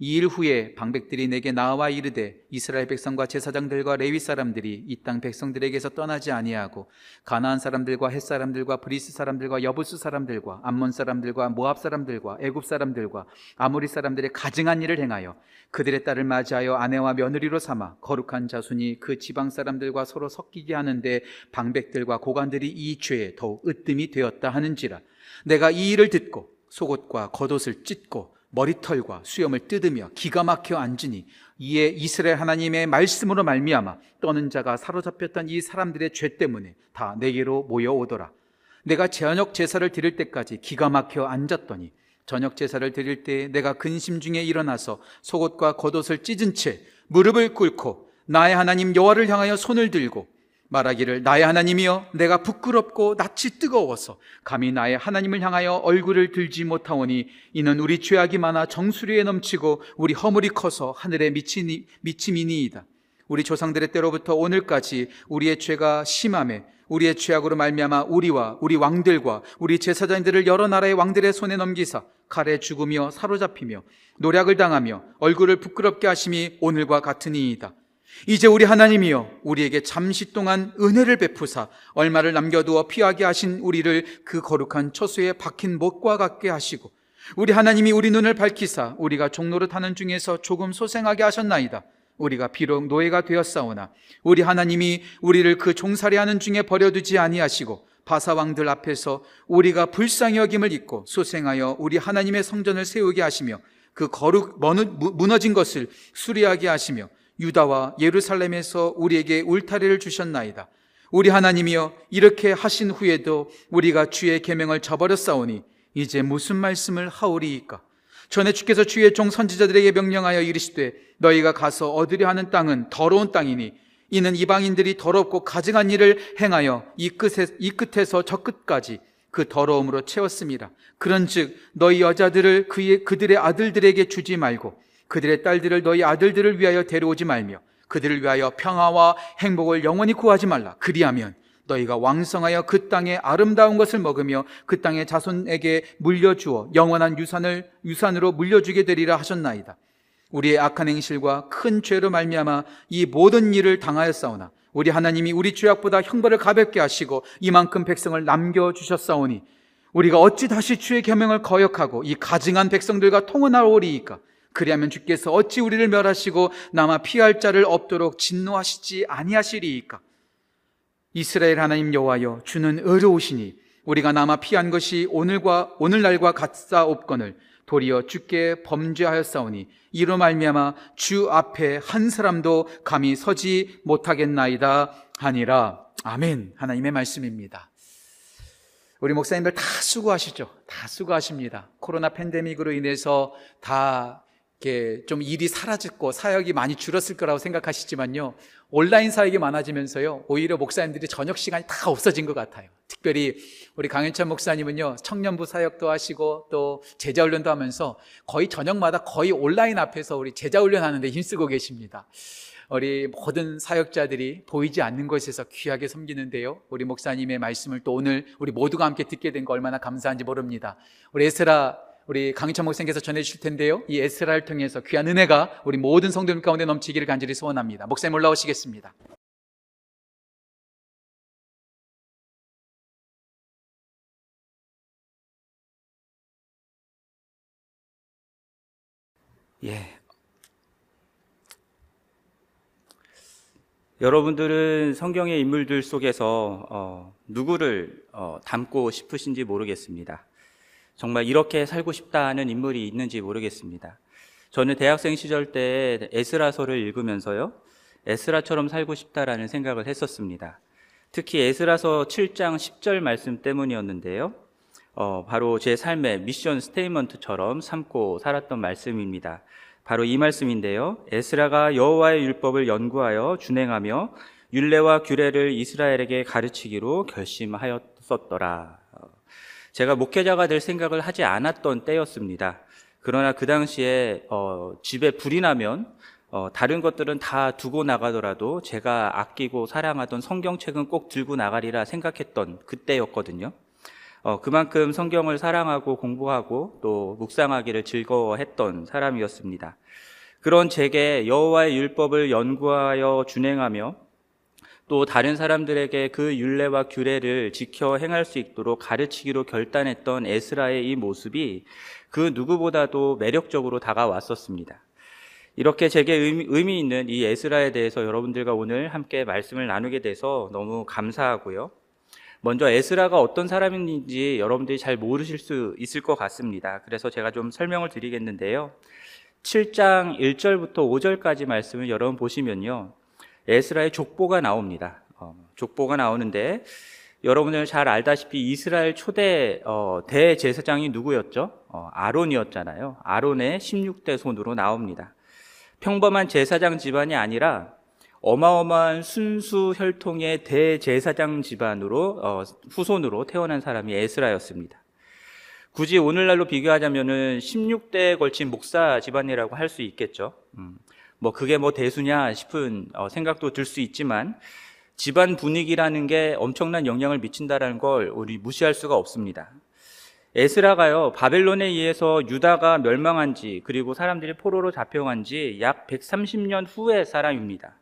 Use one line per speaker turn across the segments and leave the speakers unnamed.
이 일 후에 방백들이 내게 나와 이르되 이스라엘 백성과 제사장들과 레위 사람들이 이 땅 백성들에게서 떠나지 아니하고 가나안 사람들과 헷 사람들과 브리스 사람들과 여부스 사람들과 암몬 사람들과 모압 사람들과 애굽 사람들과 아모리 사람들의 가증한 일을 행하여 그들의 딸을 맞이하여 아내와 며느리로 삼아 거룩한 자손이 그 지방 사람들과 서로 섞이게 하는데 방백들과 고관들이 이 죄에 더욱 으뜸이 되었다 하는지라 내가 이 일을 듣고 속옷과 겉옷을 찢고 머리털과 수염을 뜯으며 기가 막혀 앉으니 이에 이스라엘 하나님의 말씀으로 말미암아 떠는 자가 사로잡혔던 이 사람들의 죄 때문에 다 내게로 모여오더라. 내가 저녁 제사를 드릴 때까지 기가 막혀 앉았더니 저녁 제사를 드릴 때 내가 근심 중에 일어나서 속옷과 겉옷을 찢은 채 무릎을 꿇고 나의 하나님 여호와를 향하여 손을 들고 말하기를 나의 하나님이여 내가 부끄럽고 낯이 뜨거워서 감히 나의 하나님을 향하여 얼굴을 들지 못하오니 이는 우리 죄악이 많아 정수리에 넘치고 우리 허물이 커서 하늘에 미치니, 미침이니이다. 우리 조상들의 때로부터 오늘까지 우리의 죄가 심함에 우리의 죄악으로 말미암아 우리와 우리 왕들과 우리 제사장들을 여러 나라의 왕들의 손에 넘기사 칼에 죽으며 사로잡히며 노략을 당하며 얼굴을 부끄럽게 하심이 오늘과 같으니이다 이제 우리 하나님이여 우리에게 잠시 동안 은혜를 베푸사 얼마를 남겨두어 피하게 하신 우리를 그 거룩한 처수에 박힌 못과 같게 하시고 우리 하나님이 우리 눈을 밝히사 우리가 종로를 타는 중에서 조금 소생하게 하셨나이다. 우리가 비록 노예가 되었사오나 우리 하나님이 우리를 그 종살이하는 중에 버려두지 아니하시고 바사왕들 앞에서 우리가 불쌍히 여김을 입고 소생하여 우리 하나님의 성전을 세우게 하시며 그 거룩 무너진 것을 수리하게 하시며 유다와 예루살렘에서 우리에게 울타리를 주셨나이다. 우리 하나님이여 이렇게 하신 후에도 우리가 주의 계명을 저버렸사오니 이제 무슨 말씀을 하오리이까? 전에 주께서 주의 종 선지자들에게 명령하여 이르시되 너희가 가서 얻으려 하는 땅은 더러운 땅이니 이는 이방인들이 더럽고 가증한 일을 행하여 이 끝에 이 끝에서 저 끝까지 그 더러움으로 채웠습니다. 그런즉 너희 여자들을 그의 그들의 아들들에게 주지 말고 그들의 딸들을 너희 아들들을 위하여 데려오지 말며 그들을 위하여 평화와 행복을 영원히 구하지 말라. 그리하면 너희가 왕성하여 그 땅의 아름다운 것을 먹으며 그 땅의 자손에게 물려주어 영원한 유산을 유산으로 물려주게 되리라 하셨나이다. 우리의 악한 행실과 큰 죄로 말미암아 이 모든 일을 당하였사오나 우리 하나님이 우리 죄악보다 형벌을 가볍게 하시고 이만큼 백성을 남겨 주셨사오니 우리가 어찌 다시 주의 계명을 거역하고 이 가증한 백성들과 통혼하오리이까 그리하면 주께서 어찌 우리를 멸하시고 남아 피할 자를 없도록 진노하시지 아니하시리이까 이스라엘 하나님 여호와여 주는 의로우시니 우리가 남아 피한 것이 오늘과 오늘날과 같사옵거늘 도리어 주께 범죄하였사오니 이로 말미암아 주 앞에 한 사람도 감히 서지 못하겠나이다 하니라 아멘 하나님의 말씀입니다. 우리 목사님들 다 수고하시죠. 다 수고하십니다. 코로나 팬데믹으로 인해서 다 이렇게 좀 일이 사라졌고 사역이 많이 줄었을 거라고 생각하시지만요. 온라인 사역이 많아지면서요. 오히려 목사님들이 저녁 시간이 다 없어진 것 같아요. 특별히 우리 강현찬 목사님은요. 청년부 사역도 하시고 또 제자 훈련도 하면서 거의 저녁마다 거의 온라인 앞에서 우리 제자 훈련 하는데 힘쓰고 계십니다. 우리 모든 사역자들이 보이지 않는 곳에서 귀하게 섬기는데요. 우리 목사님의 말씀을 또 오늘 우리 모두가 함께 듣게 된 거 얼마나 감사한지 모릅니다. 우리 에스라 우리 강희찬 목사님께서 전해주실 텐데요. 이 에스라를 통해서 귀한 은혜가 우리 모든 성도님 가운데 넘치기를 간절히 소원합니다. 목사님 올라오시겠습니다.
예. 여러분들은 성경의 인물들 속에서 어, 누구를 어, 닮고 싶으신지 모르겠습니다. 정말 이렇게 살고 싶다는 인물이 있는지 모르겠습니다. 저는 대학생 시절 때 에스라서를 읽으면서요. 에스라처럼 살고 싶다라는 생각을 했었습니다. 특히 에스라서 7장 10절 말씀 때문이었는데요. 어, 바로 제 삶의 mission statement처럼 삼고 살았던 말씀입니다. 바로 이 말씀인데요. 에스라가 여호와의 율법을 연구하여 준행하며 율례와 규례를 이스라엘에게 가르치기로 결심하였었더라. 제가 목회자가 될 생각을 하지 않았던 때였습니다. 그러나 그 당시에 어, 집에 불이 나면 어, 다른 것들은 다 두고 나가더라도 제가 아끼고 사랑하던 성경책은 꼭 들고 나가리라 생각했던 그때였거든요. 어, 그만큼 성경을 사랑하고 공부하고 또 묵상하기를 즐거워했던 사람이었습니다. 그런 제게 여호와의 율법을 연구하여 준행하며 또 다른 사람들에게 그 율례와 규례를 지켜 행할 수 있도록 가르치기로 결단했던 에스라의 이 모습이 그 누구보다도 매력적으로 다가왔었습니다. 이렇게 제게 의미, 있는 이 에스라에 대해서 여러분들과 오늘 함께 말씀을 나누게 돼서 너무 감사하고요. 먼저 에스라가 어떤 사람인지 여러분들이 잘 모르실 수 있을 것 같습니다. 그래서 제가 좀 설명을 드리겠는데요. 7장 1절부터 5절까지 말씀을 여러분 보시면요. 에스라의 족보가 나옵니다. 어, 족보가 나오는데 여러분들 잘 알다시피 이스라엘 초대 어, 대제사장이 누구였죠? 어, 아론이었잖아요. 아론의 16대 손으로 나옵니다. 평범한 제사장 집안이 아니라 어마어마한 순수 혈통의 대제사장 집안으로 어, 후손으로 태어난 사람이 에스라였습니다. 굳이 오늘날로 비교하자면은 16대에 걸친 목사 집안이라고 할 수 있겠죠. 음, 뭐 그게 뭐 대수냐 싶은 어, 생각도 들 수 있지만 집안 분위기라는 게 엄청난 영향을 미친다라는 걸 우리 무시할 수가 없습니다. 에스라가요 바벨론에 의해서 유다가 멸망한 지 그리고 사람들이 포로로 잡혀간 지 약 130년 후의 사람입니다.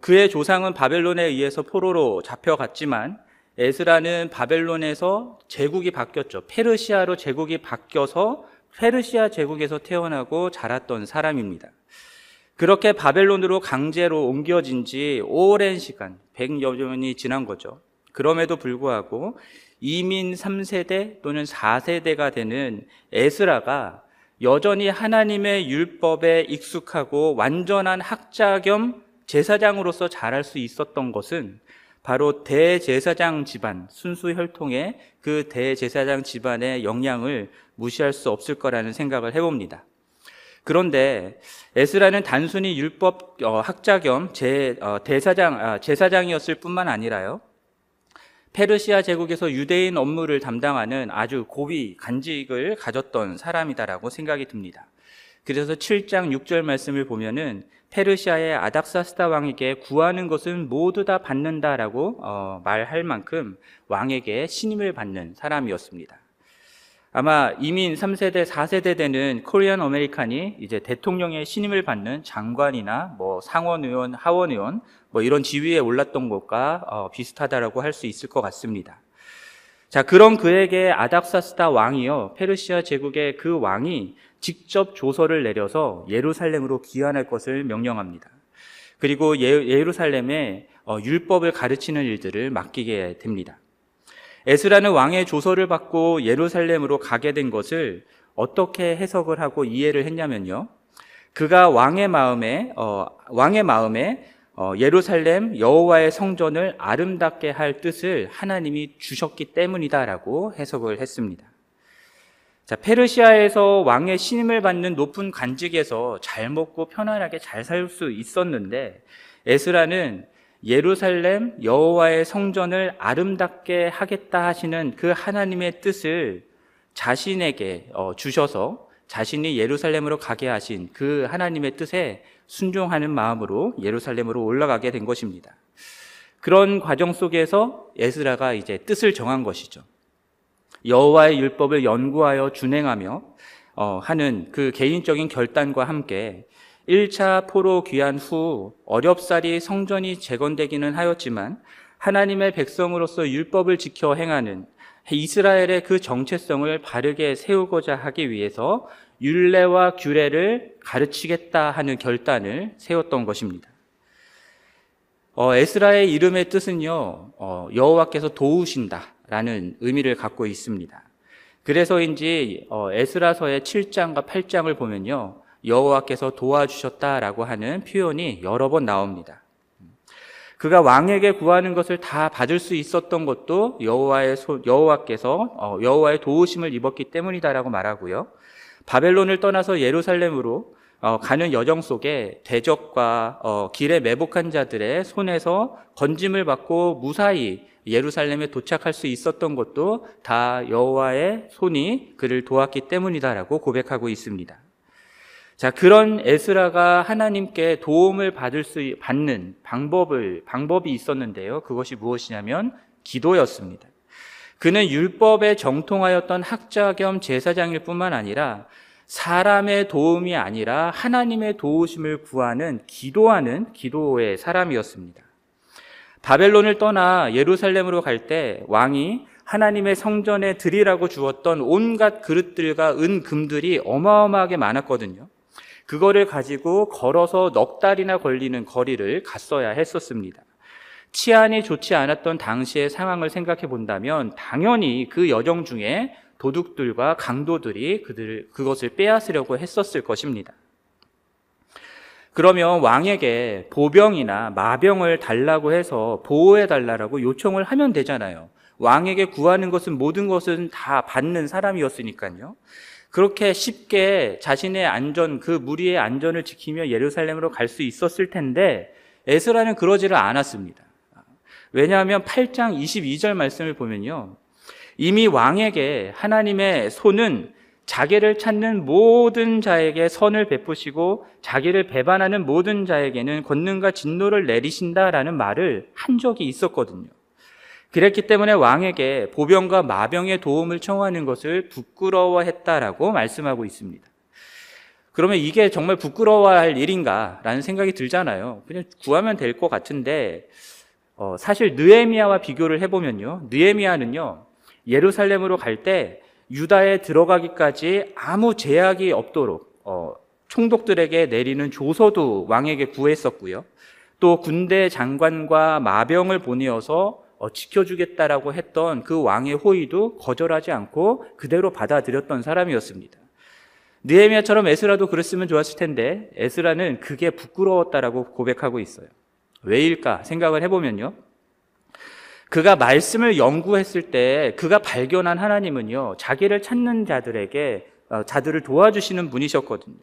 그의 조상은 바벨론에 의해서 포로로 잡혀갔지만 에스라는 바벨론에서 제국이 바뀌었죠. 페르시아로 제국이 바뀌어서 페르시아 제국에서 태어나고 자랐던 사람입니다. 그렇게 바벨론으로 강제로 옮겨진 지 오랜 시간, 100여 년이 지난 거죠. 그럼에도 불구하고 이민 3세대 또는 4세대가 되는 에스라가 여전히 하나님의 율법에 익숙하고 완전한 학자 겸 제사장으로서 자랄 수 있었던 것은 바로 대제사장 집안, 순수 혈통의 그 대제사장 집안의 영향을 무시할 수 없을 거라는 생각을 해봅니다. 그런데 에스라는 단순히 율법 어, 학자 겸 제, 어, 대사장, 아, 제사장이었을 뿐만 아니라요. 페르시아 제국에서 유대인 업무를 담당하는 아주 고위 간직을 가졌던 사람이다라고 생각이 듭니다. 그래서 7장 6절 말씀을 보면은 페르시아의 아닥사스다 왕에게 구하는 것은 모두 다 받는다라고 어, 말할 만큼 왕에게 신임을 받는 사람이었습니다. 아마 이민 3세대, 4세대 되는 Korean American이 이제 대통령의 신임을 받는 장관이나 뭐 상원 의원, 하원 의원 뭐 이런 지위에 올랐던 것과 어, 비슷하다라고 할 수 있을 것 같습니다. 자, 그런 그에게 아닥사스다 왕이요. 페르시아 제국의 그 왕이 직접 조서를 내려서 예루살렘으로 귀환할 것을 명령합니다. 그리고 예, 예루살렘에 어, 율법을 가르치는 일들을 맡기게 됩니다. 에스라는 왕의 조서를 받고 예루살렘으로 가게 된 것을 어떻게 해석을 하고 이해를 했냐면요. 그가 왕의 마음에 어, 왕의 마음에 어, 예루살렘 여호와의 성전을 아름답게 할 뜻을 하나님이 주셨기 때문이다라고 해석을 했습니다. 자, 페르시아에서 왕의 신임을 받는 높은 관직에서 잘 먹고 편안하게 잘 살 수 있었는데 에스라는 예루살렘 여호와의 성전을 아름답게 하겠다 하시는 그 하나님의 뜻을 자신에게 어, 주셔서 자신이 예루살렘으로 가게 하신 그 하나님의 뜻에 순종하는 마음으로 예루살렘으로 올라가게 된 것입니다. 그런 과정 속에서 에스라가 이제 뜻을 정한 것이죠. 여호와의 율법을 연구하여 준행하며 어, 하는 그 개인적인 결단과 함께 1차 포로 귀환 후 어렵사리 성전이 재건되기는 하였지만 하나님의 백성으로서 율법을 지켜 행하는 이스라엘의 그 정체성을 바르게 세우고자 하기 위해서 율례와 규례를 가르치겠다 하는 결단을 세웠던 것입니다. 어, 에스라의 이름의 뜻은요, 어, 여호와께서 도우신다라는 의미를 갖고 있습니다. 그래서인지 어, 에스라서의 7장과 8장을 보면요, 여호와께서 도와주셨다라고 하는 표현이 여러 번 나옵니다. 그가 왕에게 구하는 것을 다 받을 수 있었던 것도 여호와의 소, 여호와께서 어, 여호와의 도우심을 입었기 때문이다라고 말하고요. 바벨론을 떠나서 예루살렘으로 어, 가는 여정 속에 대적과 어, 길에 매복한 자들의 손에서 건짐을 받고 무사히 예루살렘에 도착할 수 있었던 것도 다 여호와의 손이 그를 도왔기 때문이다라고 고백하고 있습니다. 자, 그런 에스라가 하나님께 도움을 받을 수 받는 방법을 방법이 있었는데요. 그것이 무엇이냐면 기도였습니다. 그는 율법에 정통하였던 학자 겸 제사장일 뿐만 아니라 사람의 도움이 아니라 하나님의 도우심을 구하는 기도하는 기도의 사람이었습니다. 바벨론을 떠나 예루살렘으로 갈 때 왕이 하나님의 성전에 드리라고 주었던 온갖 그릇들과 은 금들이 어마어마하게 많았거든요. 그거를 가지고 걸어서 넉 달이나 걸리는 거리를 갔어야 했었습니다. 치안이 좋지 않았던 당시의 상황을 생각해 본다면 당연히 그 여정 중에 도둑들과 강도들이 그들 그것을 빼앗으려고 했었을 것입니다. 그러면 왕에게 보병이나 마병을 달라고 해서 보호해 달라고 요청을 하면 되잖아요. 왕에게 구하는 것은 모든 것은 다 받는 사람이었으니까요. 그렇게 쉽게 자신의 안전, 그 무리의 안전을 지키며 예루살렘으로 갈 수 있었을 텐데 에스라는 그러지를 않았습니다. 왜냐하면 8장 22절 말씀을 보면요. 이미 왕에게 하나님의 손은 자기를 찾는 모든 자에게 선을 베푸시고 자기를 배반하는 모든 자에게는 권능과 진노를 내리신다라는 말을 한 적이 있었거든요. 그랬기 때문에 왕에게 보병과 마병의 도움을 청하는 것을 부끄러워했다라고 말씀하고 있습니다. 그러면 이게 정말 부끄러워할 일인가라는 생각이 들잖아요. 그냥 구하면 될 것 같은데 어, 사실 느에미아와 비교를 해보면요, 느에미아는요 예루살렘으로 갈 때 유다에 들어가기까지 아무 제약이 없도록 어, 총독들에게 내리는 조서도 왕에게 구했었고요. 또 군대 장관과 마병을 보내어서 어, 지켜주겠다라고 했던 그 왕의 호의도 거절하지 않고 그대로 받아들였던 사람이었습니다. 느헤미야처럼 에스라도 그랬으면 좋았을 텐데 에스라는 그게 부끄러웠다라고 고백하고 있어요. 왜일까 생각을 해보면요. 그가 말씀을 연구했을 때 그가 발견한 하나님은요, 자기를 찾는 자들에게, 어, 자들을 도와주시는 분이셨거든요.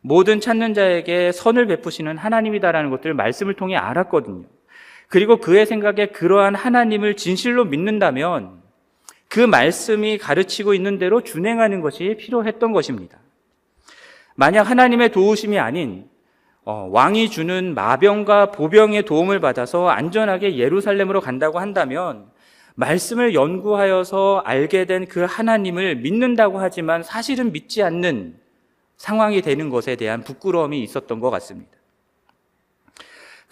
모든 찾는 자에게 선을 베푸시는 하나님이다라는 것들을 말씀을 통해 알았거든요. 그리고 그의 생각에 그러한 하나님을 진실로 믿는다면 그 말씀이 가르치고 있는 대로 준행하는 것이 필요했던 것입니다. 만약 하나님의 도우심이 아닌 어, 왕이 주는 마병과 보병의 도움을 받아서 안전하게 예루살렘으로 간다고 한다면 말씀을 연구하여서 알게 된 그 하나님을 믿는다고 하지만 사실은 믿지 않는 상황이 되는 것에 대한 부끄러움이 있었던 것 같습니다.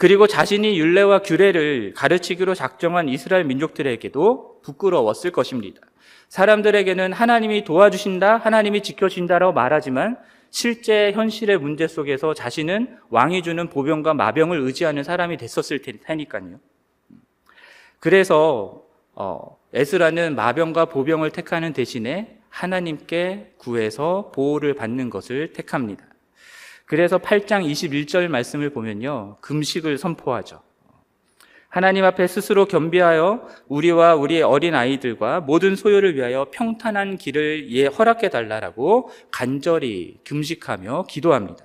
그리고 자신이 율례와 규례를 가르치기로 작정한 이스라엘 민족들에게도 부끄러웠을 것입니다. 사람들에게는 하나님이 도와주신다, 하나님이 지켜준다라고 말하지만 실제 현실의 문제 속에서 자신은 왕이 주는 보병과 마병을 의지하는 사람이 됐었을 테니까요. 그래서 어, 에스라는 마병과 보병을 택하는 대신에 하나님께 구해서 보호를 받는 것을 택합니다. 그래서 8장 21절 말씀을 보면요. 금식을 선포하죠. 하나님 앞에 스스로 겸비하여 우리와 우리의 어린 아이들과 모든 소유를 위하여 평탄한 길을 예 허락해 달라라고 간절히 금식하며 기도합니다.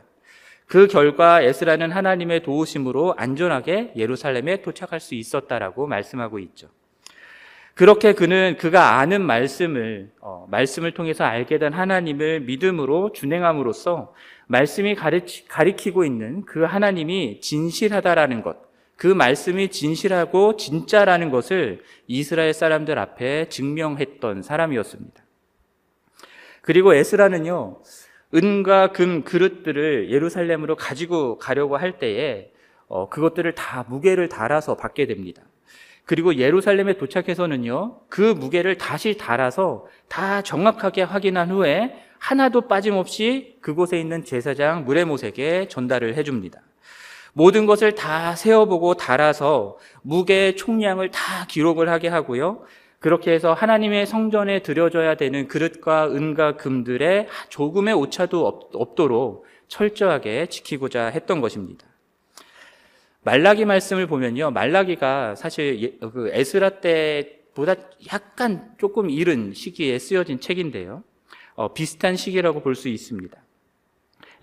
그 결과 에스라는 하나님의 도우심으로 안전하게 예루살렘에 도착할 수 있었다라고 말씀하고 있죠. 그렇게 그는 그가 아는 말씀을 어, 말씀을 통해서 알게 된 하나님을 믿음으로 준행함으로써 말씀이 가르치, 가리키 고 있는 그 하나님이 진실하다라는 것, 그 말씀이 진실하고 진짜라는 것을 이스라엘 사람들 앞에 증명했던 사람이었습니다. 그리고 에스라는요, 은과 금 그릇들을 예루살렘으로 가지고 가려고 할 때에 어, 그것들을 다 무게를 달아서 받게 됩니다. 그리고 예루살렘에 도착해서는요, 그 무게를 다시 달아서 다 정확하게 확인한 후에 하나도 빠짐없이 그곳에 있는 제사장 무레못에게 전달을 해줍니다. 모든 것을 다 세어보고 달아서 무게 총량을 다 기록을 하게 하고요. 그렇게 해서 하나님의 성전에 드려져야 되는 그릇과 은과 금들의 조금의 오차도 없 도록 철저하게 지키고자 했던 것입니다. 말라기 말씀을 보면요. 말라기가 사실 그 에스라 때보다 약간 조금 이른 시기에 쓰여진 책인데요. 어, 비슷한 시기라고 볼 수 있습니다.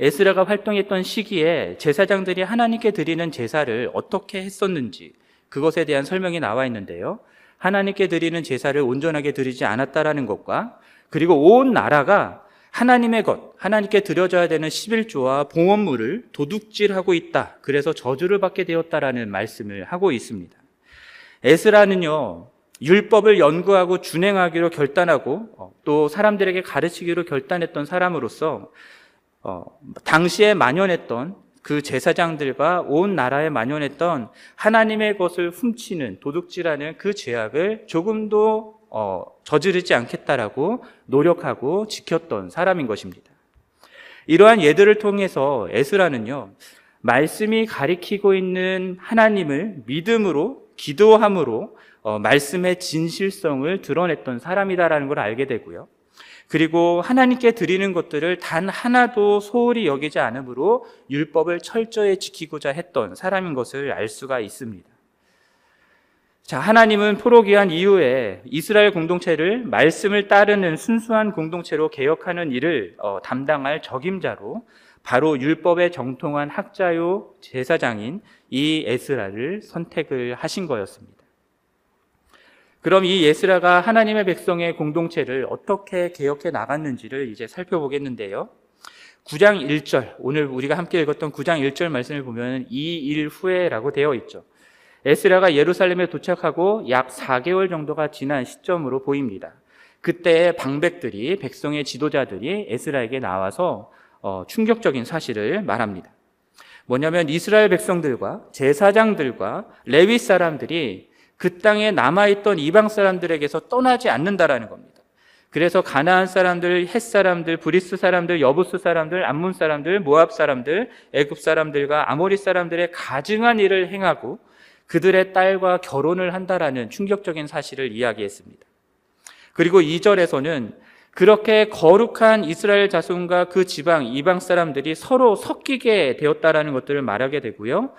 에스라가 활동했던 시기에 제사장들이 하나님께 드리는 제사를 어떻게 했었는지 그것에 대한 설명이 나와 있는데요. 하나님께 드리는 제사를 온전하게 드리지 않았다라는 것과 그리고 온 나라가 하나님의 것, 하나님께 드려져야 되는 11조와 봉헌물을 도둑질하고 있다. 그래서 저주를 받게 되었다라는 말씀을 하고 있습니다. 에스라는요, 율법을 연구하고 준행하기로 결단하고 어, 또 사람들에게 가르치기로 결단했던 사람으로서 어, 당시에 만연했던 그 제사장들과 온 나라에 만연했던 하나님의 것을 훔치는 도둑질하는 그 죄악을 조금도 어, 저지르지 않겠다라고 노력하고 지켰던 사람인 것입니다. 이러한 예들을 통해서 에스라는요, 말씀이 가리키고 있는 하나님을 믿음으로, 기도함으로, 어, 말씀의 진실성을 드러냈던 사람이다라는 걸 알게 되고요. 그리고 하나님께 드리는 것들을 단 하나도 소홀히 여기지 않으므로 율법을 철저히 지키고자 했던 사람인 것을 알 수가 있습니다. 자, 하나님은 포로기한 이후에 이스라엘 공동체를 말씀을 따르는 순수한 공동체로 개혁하는 일을 어, 담당할 적임자로 바로 율법에 정통한 학자요 제사장인 이 에스라를 선택을 하신 거였습니다. 그럼 이 예스라가 하나님의 백성의 공동체를 어떻게 개혁해 나갔는지를 이제 살펴보겠는데요. 9장 1절, 오늘 우리가 함께 읽었던 9장 1절 말씀을 보면 이 일 후에라고 되어 있죠. 에스라가 예루살렘에 도착하고 약 4개월 정도가 지난 시점으로 보입니다. 그때 방백들이 백성의 지도자들이 에스라에게 나와서 어, 충격적인 사실을 말합니다. 뭐냐면 이스라엘 백성들과 제사장들과 레위 사람들이 그 땅에 남아있던 이방 사람들에게서 떠나지 않는다라는 겁니다. 그래서 가나안 사람들, 헷 사람들, 브리스 사람들, 여부스 사람들, 암몬 사람들, 모압 사람들, 애굽 사람들과 아모리 사람들의 가증한 일을 행하고 그들의 딸과 결혼을 한다라는 충격적인 사실을 이야기했습니다. 그리고 2절에서는 그렇게 거룩한 이스라엘 자손과 그 지방 이방 사람들이 서로 섞이게 되었다라는 것들을 말하게 되고요.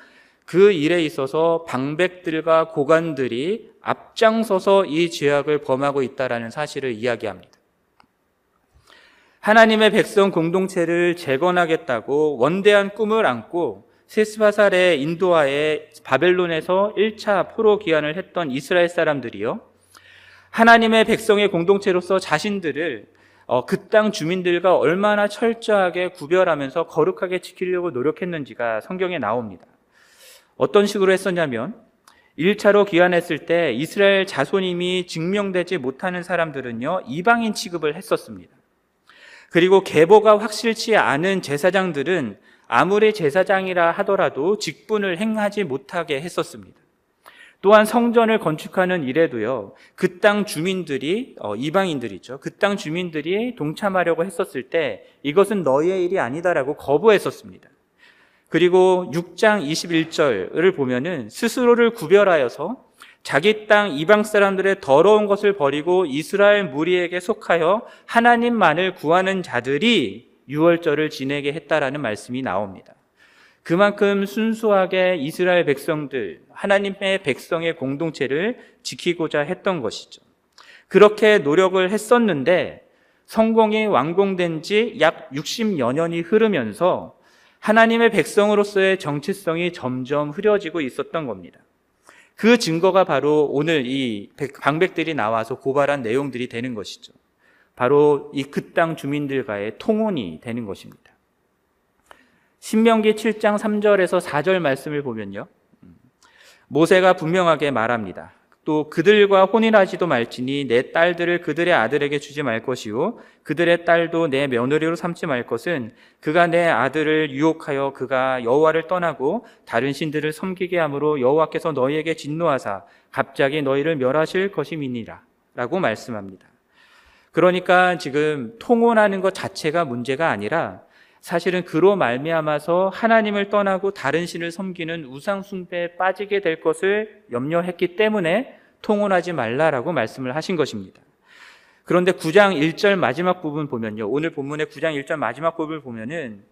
그 일에 있어서 방백들과 고관들이 앞장서서 이 죄악을 범하고 있다라는 사실을 이야기합니다. 하나님의 백성 공동체를 재건하겠다고 원대한 꿈을 안고 세스바살의 인도하에 바벨론에서 1차 포로 기한을 했던 이스라엘 사람들이요. 하나님의 백성의 공동체로서 자신들을 어, 그땅 주민들과 얼마나 철저하게 구별하면서 거룩하게 지키려고 노력했는지가 성경에 나옵니다. 어떤 식으로 했었냐면 1차로 귀환했을 때 이스라엘 자손임이 증명되지 못하는 사람들은요, 이방인 취급을 했었습니다. 그리고 계보가 확실치 않은 제사장들은 아무리 제사장이라 하더라도 직분을 행하지 못하게 했었습니다. 또한 성전을 건축하는 일에도요, 그 땅 주민들이, 어, 이방인들이죠. 그 땅 주민들이 동참하려고 했었을 때 이것은 너희의 일이 아니다라고 거부했었습니다. 그리고 6장 21절을 보면은 스스로를 구별하여서 자기 땅 이방 사람들의 더러운 것을 버리고 이스라엘 무리에게 속하여 하나님만을 구하는 자들이 유월절을 지내게 했다라는 말씀이 나옵니다. 그만큼 순수하게 이스라엘 백성들, 하나님의 백성의 공동체를 지키고자 했던 것이죠. 그렇게 노력을 했었는데 성공이 완공된 지 약 60여 년이 흐르면서 하나님의 백성으로서의 정체성이 점점 흐려지고 있었던 겁니다. 그 증거가 바로 오늘 이 방백들이 나와서 고발한 내용들이 되는 것이죠. 바로 이 그 땅 주민들과의 통혼이 되는 것입니다. 신명기 7장 3절에서 4절 말씀을 보면요. 모세가 분명하게 말합니다. 또 그들과 혼인하지도 말지니 내 딸들을 그들의 아들에게 주지 말 것이요 그들의 딸도 내 며느리로 삼지 말 것은 그가 내 아들을 유혹하여 그가 여호와를 떠나고 다른 신들을 섬기게 함으로 여호와께서 너희에게 진노하사 갑자기 너희를 멸하실 것임이니라라고 말씀합니다. 그러니까 지금 통혼하는 것 자체가 문제가 아니라 사실은 그로 말미암아서 하나님을 떠나고 다른 신을 섬기는 우상 숭배에 빠지게 될 것을 염려했기 때문에 통혼하지 말라라고 말씀을 하신 것입니다. 그런데 9장 1절 마지막 부분 보면요. 오늘 본문의 9장 1절 마지막 부분을 보면은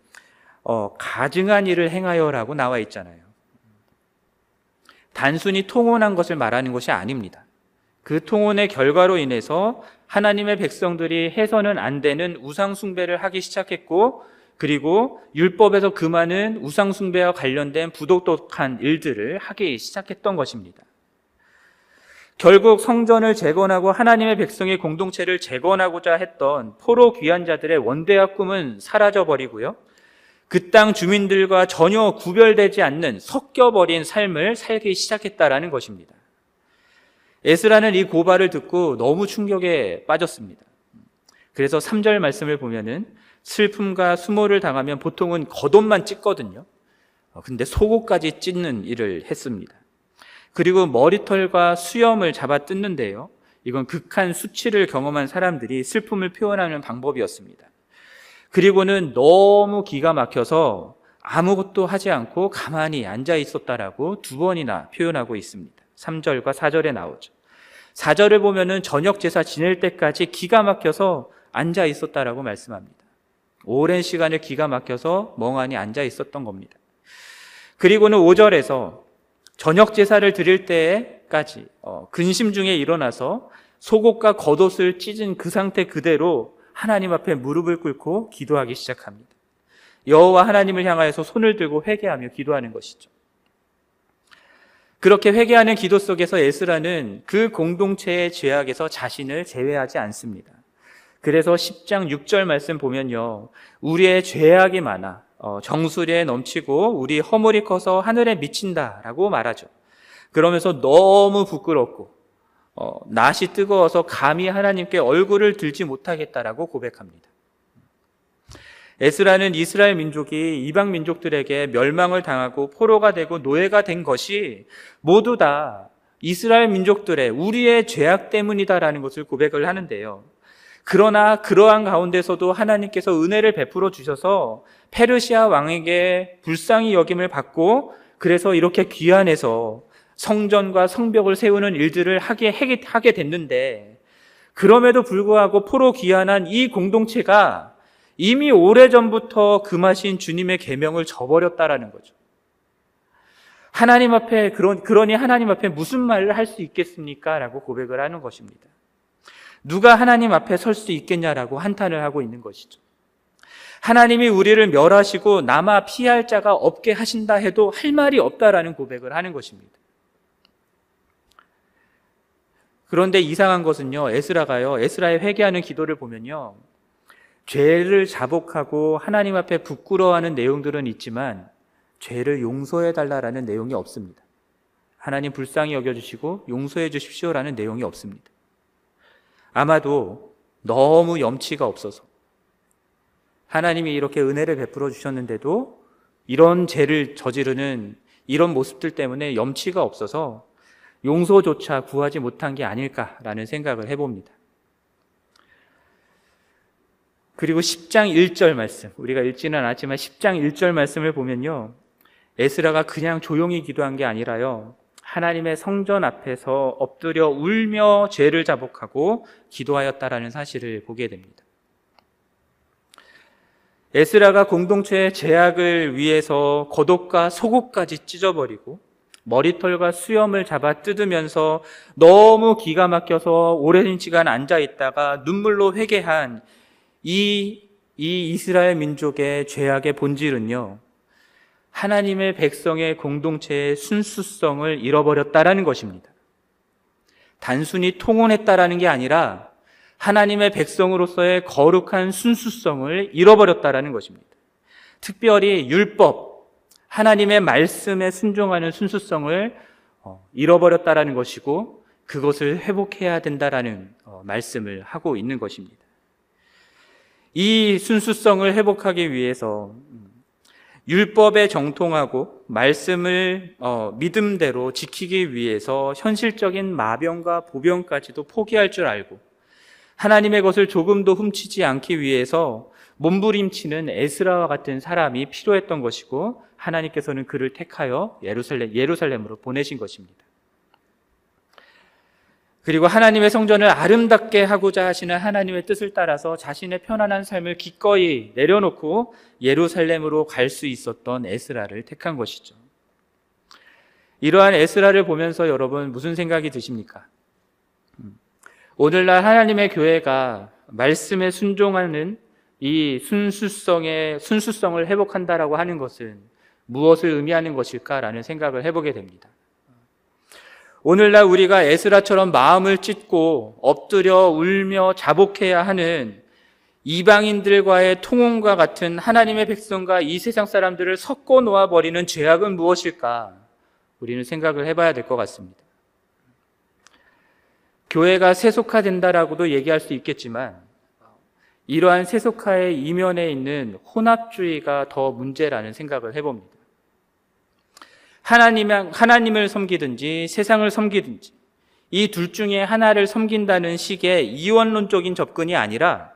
어, 가증한 일을 행하여라고 나와 있잖아요. 단순히 통혼한 것을 말하는 것이 아닙니다. 그 통혼의 결과로 인해서 하나님의 백성들이 해서는 안 되는 우상 숭배를 하기 시작했고 그리고 율법에서 그 많은 우상숭배와 관련된 부도덕한 일들을 하기 시작했던 것입니다. 결국 성전을 재건하고 하나님의 백성의 공동체를 재건하고자 했던 포로 귀환자들의 원대한 꿈은 사라져 버리고요. 그 땅 주민들과 전혀 구별되지 않는 섞여버린 삶을 살기 시작했다라는 것입니다. 에스라는 이 고발을 듣고 너무 충격에 빠졌습니다. 그래서 3절 말씀을 보면은 슬픔과 수모를 당하면 보통은 겉옷만 찢거든요. 어, 근데 속옷까지 찢는 일을 했습니다. 그리고 머리털과 수염을 잡아 뜯는데요. 이건 극한 수치를 경험한 사람들이 슬픔을 표현하는 방법이었습니다. 그리고는 너무 기가 막혀서 아무것도 하지 않고 가만히 앉아 있었다라고 두 번이나 표현하고 있습니다. 3절과 4절에 나오죠. 4절을 보면은 저녁 제사 지낼 때까지 기가 막혀서 앉아 있었다라고 말씀합니다. 오랜 시간을 기가 막혀서 멍하니 앉아 있었던 겁니다. 그리고는 5절에서 저녁 제사를 드릴 때까지 어, 근심 중에 일어나서 속옷과 겉옷을 찢은 그 상태 그대로 하나님 앞에 무릎을 꿇고 기도하기 시작합니다. 여호와 하나님을 향하여서 손을 들고 회개하며 기도하는 것이죠. 그렇게 회개하는 기도 속에서 에스라는 그 공동체의 죄악에서 자신을 제외하지 않습니다. 그래서 10장 6절 말씀 보면요. 우리의 죄악이 많아 어, 정수리에 넘치고 우리 허물이 커서 하늘에 미친다 라고 말하죠. 그러면서 너무 부끄럽고 어, 낯이 뜨거워서 감히 하나님께 얼굴을 들지 못하겠다라고 고백합니다. 에스라는 이스라엘 민족이 이방 민족들에게 멸망을 당하고 포로가 되고 노예가 된 것이 모두 다 이스라엘 민족들의 우리의 죄악 때문이다라는 것을 고백을 하는데요. 그러나 그러한 가운데서도 하나님께서 은혜를 베풀어 주셔서 페르시아 왕에게 불쌍히 여김을 받고 그래서 이렇게 귀환해서 성전과 성벽을 세우는 일들을 하게, 하게 됐는데 그럼에도 불구하고 포로 귀환한 이 공동체가 이미 오래전부터 금하신 주님의 계명을 저버렸다라는 거죠. 하나님 앞에 그러니 하나님 앞에 무슨 말을 할 수 있겠습니까? 라고 고백을 하는 것입니다. 누가 하나님 앞에 설 수 있겠냐라고 한탄을 하고 있는 것이죠. 하나님이 우리를 멸하시고 남아 피할 자가 없게 하신다 해도 할 말이 없다라는 고백을 하는 것입니다. 그런데 이상한 것은요, 에스라가요, 에스라의 회개하는 기도를 보면요, 죄를 자복하고 하나님 앞에 부끄러워하는 내용들은 있지만 죄를 용서해 달라라는 내용이 없습니다. 하나님 불쌍히 여겨주시고 용서해 주십시오라는 내용이 없습니다. 아마도 너무 염치가 없어서 하나님이 이렇게 은혜를 베풀어 주셨는데도 이런 죄를 저지르는 이런 모습들 때문에 염치가 없어서 용서조차 구하지 못한 게 아닐까라는 생각을 해봅니다. 그리고 10장 1절 말씀, 우리가 읽지는 않았지만 10장 1절 말씀을 보면요. 에스라가 그냥 조용히 기도한 게 아니라요. 하나님의 성전 앞에서 엎드려 울며 죄를 자복하고 기도하였다라는 사실을 보게 됩니다. 에스라가 공동체의 제약을 위해서 겉옷과 속옷까지 찢어버리고 머리털과 수염을 잡아 뜯으면서 너무 기가 막혀서 오랜 시간 앉아 있다가 눈물로 회개한 이, 이 이스라엘 민족의 죄악의 본질은요, 하나님의 백성의 공동체의 순수성을 잃어버렸다라는 것입니다. 단순히 통혼했다라는 게 아니라 하나님의 백성으로서의 거룩한 순수성을 잃어버렸다라는 것입니다. 특별히 율법, 하나님의 말씀에 순종하는 순수성을 어, 잃어버렸다라는 것이고 그것을 회복해야 된다라는 어, 말씀을 하고 있는 것입니다. 이 순수성을 회복하기 위해서 율법에 정통하고 말씀을 어, 믿음대로 지키기 위해서 현실적인 마병과 보병까지도 포기할 줄 알고 하나님의 것을 조금도 훔치지 않기 위해서 몸부림치는 에스라와 같은 사람이 필요했던 것이고 하나님께서는 그를 택하여 예루살렘, 예루살렘으로 보내신 것입니다. 그리고 하나님의 성전을 아름답게 하고자 하시는 하나님의 뜻을 따라서 자신의 편안한 삶을 기꺼이 내려놓고 예루살렘으로 갈 수 있었던 에스라를 택한 것이죠. 이러한 에스라를 보면서 여러분 무슨 생각이 드십니까? 음. 오늘날 하나님의 교회가 말씀에 순종하는 이 순수성의 순수성을 회복한다라고 하는 것은 무엇을 의미하는 것일까라는 생각을 해보게 됩니다. 오늘날 우리가 에스라처럼 마음을 찢고 엎드려 울며 자복해야 하는 이방인들과의 통혼과 같은 하나님의 백성과 이 세상 사람들을 섞어 놓아 버리는 죄악은 무엇일까? 우리는 생각을 해봐야 될 것 같습니다. 교회가 세속화된다라고도 얘기할 수 있겠지만 이러한 세속화의 이면에 있는 혼합주의가 더 문제라는 생각을 해봅니다. 하나님, 하나님을 섬기든지 세상을 섬기든지 이 둘 중에 하나를 섬긴다는 식의 이원론적인 접근이 아니라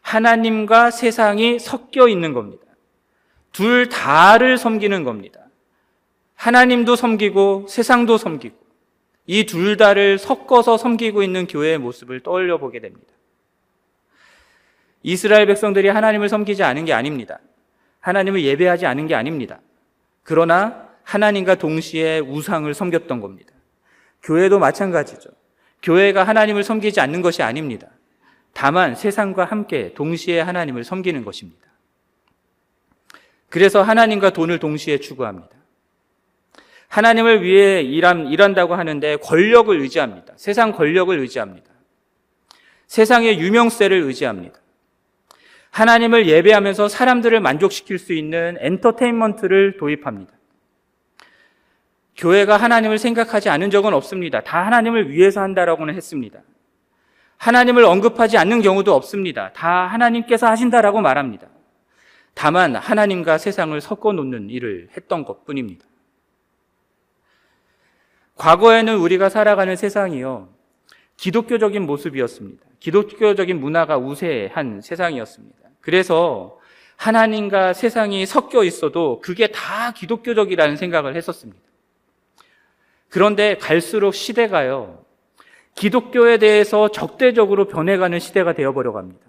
하나님과 세상이 섞여 있는 겁니다. 둘 다를 섬기는 겁니다. 하나님도 섬기고 세상도 섬기고 이 둘 다를 섞어서 섬기고 있는 교회의 모습을 떠올려 보게 됩니다. 이스라엘 백성들이 하나님을 섬기지 않은 게 아닙니다. 하나님을 예배하지 않은 게 아닙니다. 그러나 하나님과 동시에 우상을 섬겼던 겁니다. 교회도 마찬가지죠. 교회가 하나님을 섬기지 않는 것이 아닙니다. 다만 세상과 함께 동시에 하나님을 섬기는 것입니다. 그래서 하나님과 돈을 동시에 추구합니다. 하나님을 위해 일한, 일한다고 하는데 권력을 의지합니다. 세상 권력을 의지합니다. 세상의 유명세를 의지합니다. 하나님을 예배하면서 사람들을 만족시킬 수 있는 엔터테인먼트를 도입합니다. 교회가 하나님을 생각하지 않은 적은 없습니다. 다 하나님을 위해서 한다라고는 했습니다. 하나님을 언급하지 않는 경우도 없습니다. 다 하나님께서 하신다라고 말합니다. 다만 하나님과 세상을 섞어 놓는 일을 했던 것 뿐입니다. 과거에는 우리가 살아가는 세상이요. 기독교적인 모습이었습니다. 기독교적인 문화가 우세한 세상이었습니다. 그래서 하나님과 세상이 섞여 있어도 그게 다 기독교적이라는 생각을 했었습니다. 그런데 갈수록 시대가요, 기독교에 대해서 적대적으로 변해가는 시대가 되어버려 갑니다.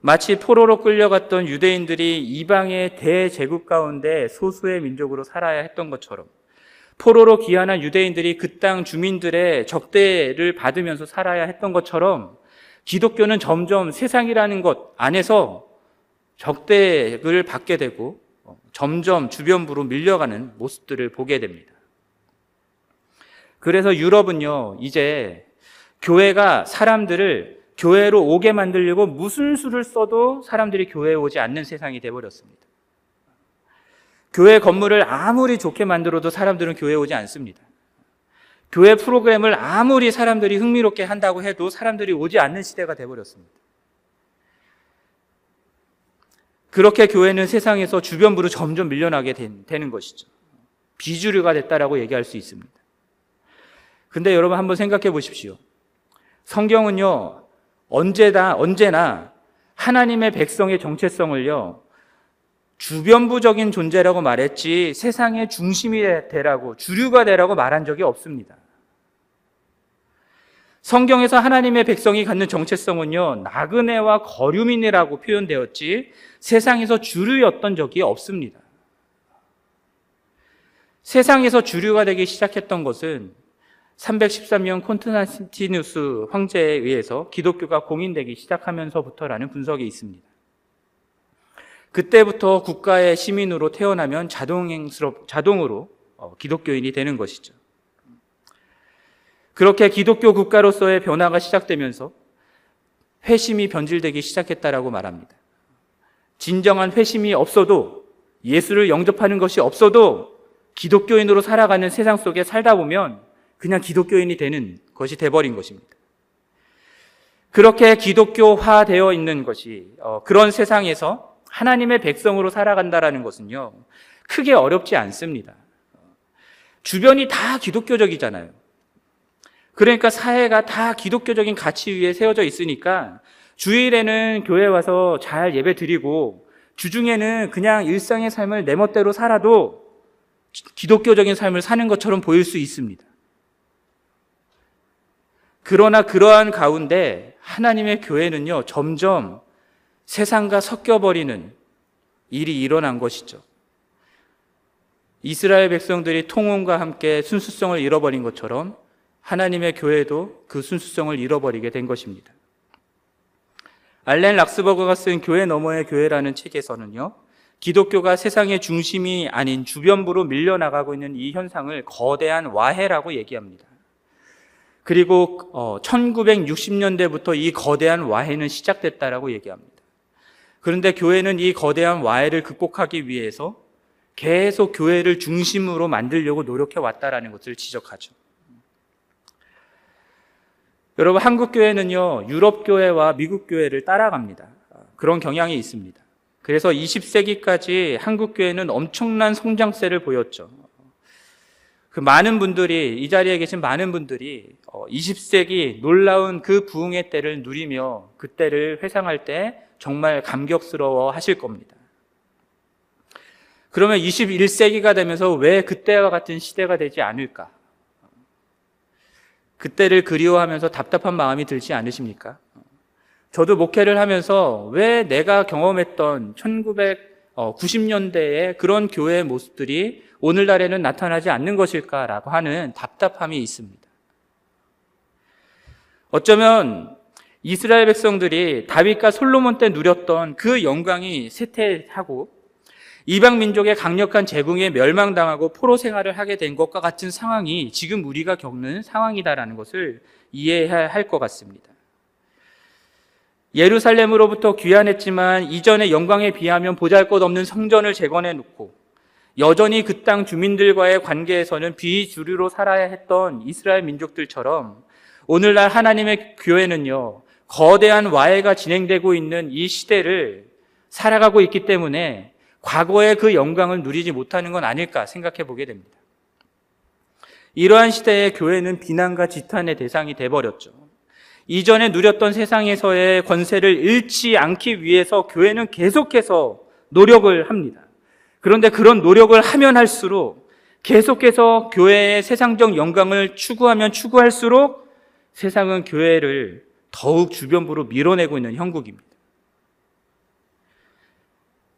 마치 포로로 끌려갔던 유대인들이 이방의 대제국 가운데 소수의 민족으로 살아야 했던 것처럼 포로로 귀환한 유대인들이 그 땅 주민들의 적대를 받으면서 살아야 했던 것처럼 기독교는 점점 세상이라는 것 안에서 적대를 받게 되고 점점 주변부로 밀려가는 모습들을 보게 됩니다. 그래서 유럽은요, 이제 교회가 사람들을 교회로 오게 만들려고 무슨 수를 써도 사람들이 교회에 오지 않는 세상이 되어버렸습니다. 교회 건물을 아무리 좋게 만들어도 사람들은 교회에 오지 않습니다. 교회 프로그램을 아무리 사람들이 흥미롭게 한다고 해도 사람들이 오지 않는 시대가 되어버렸습니다. 그렇게 교회는 세상에서 주변부로 점점 밀려나게 된, 되는 것이죠. 비주류가 됐다라고 얘기할 수 있습니다. 근데 여러분 한번 생각해 보십시오. 성경은요, 언제나, 언제나 하나님의 백성의 정체성을요, 주변부적인 존재라고 말했지 세상의 중심이 되라고, 주류가 되라고 말한 적이 없습니다. 성경에서 하나님의 백성이 갖는 정체성은요, 나그네와 거류민이라고 표현되었지 세상에서 주류였던 적이 없습니다. 세상에서 주류가 되기 시작했던 것은 313년 콘스탄티누스 황제에 의해서 기독교가 공인되기 시작하면서부터라는 분석이 있습니다. 그때부터 국가의 시민으로 태어나면 자동행스럽, 자동으로 어, 기독교인이 되는 것이죠. 그렇게 기독교 국가로서의 변화가 시작되면서 회심이 변질되기 시작했다라고 말합니다. 진정한 회심이 없어도 예수를 영접하는 것이 없어도 기독교인으로 살아가는 세상 속에 살다 보면 그냥 기독교인이 되는 것이 돼버린 것입니다. 그렇게 기독교화 되어 있는 것이 어, 그런 세상에서 하나님의 백성으로 살아간다라는 것은요 크게 어렵지 않습니다. 주변이 다 기독교적이잖아요. 그러니까 사회가 다 기독교적인 가치 위에 세워져 있으니까 주일에는 교회 와서 잘 예배 드리고 주중에는 그냥 일상의 삶을 내 멋대로 살아도 기독교적인 삶을 사는 것처럼 보일 수 있습니다. 그러나 그러한 가운데 하나님의 교회는요, 점점 세상과 섞여버리는 일이 일어난 것이죠. 이스라엘 백성들이 통혼과 함께 순수성을 잃어버린 것처럼 하나님의 교회도 그 순수성을 잃어버리게 된 것입니다. 알렌 락스버거가 쓴 교회 너머의 교회라는 책에서는요, 기독교가 세상의 중심이 아닌 주변부로 밀려나가고 있는 이 현상을 거대한 와해라고 얘기합니다. 그리고 1960년대부터 이 거대한 와해는 시작됐다라고 얘기합니다. 그런데 교회는 이 거대한 와해를 극복하기 위해서 계속 교회를 중심으로 만들려고 노력해 왔다라는 것을 지적하죠. 여러분 한국 교회는요 유럽 교회와 미국 교회를 따라갑니다. 그런 경향이 있습니다. 그래서 20세기까지 한국 교회는 엄청난 성장세를 보였죠. 그 많은 분들이 이 자리에 계신 많은 분들이 20세기 놀라운 그 부흥의 때를 누리며 그 때를 회상할 때 정말 감격스러워 하실 겁니다. 그러면 21세기가 되면서 왜 그때와 같은 시대가 되지 않을까? 그때를 그리워하면서 답답한 마음이 들지 않으십니까? 저도 목회를 하면서 왜 내가 경험했던 1990년대의 그런 교회의 모습들이 오늘날에는 나타나지 않는 것일까라고 하는 답답함이 있습니다. 어쩌면 이스라엘 백성들이 다윗과 솔로몬 때 누렸던 그 영광이 쇠퇴하고 이방 민족의 강력한 제궁에 멸망당하고 포로 생활을 하게 된 것과 같은 상황이 지금 우리가 겪는 상황이다라는 것을 이해해야 할 것 같습니다. 예루살렘으로부터 귀환했지만 이전의 영광에 비하면 보잘것없는 성전을 재건해 놓고 여전히 그 땅 주민들과의 관계에서는 비주류로 살아야 했던 이스라엘 민족들처럼 오늘날 하나님의 교회는요 거대한 와해가 진행되고 있는 이 시대를 살아가고 있기 때문에 과거의 그 영광을 누리지 못하는 건 아닐까 생각해 보게 됩니다. 이러한 시대에 교회는 비난과 지탄의 대상이 돼버렸죠. 이전에 누렸던 세상에서의 권세를 잃지 않기 위해서 교회는 계속해서 노력을 합니다. 그런데 그런 노력을 하면 할수록 계속해서 교회의 세상적 영광을 추구하면 추구할수록 세상은 교회를 더욱 주변부로 밀어내고 있는 형국입니다.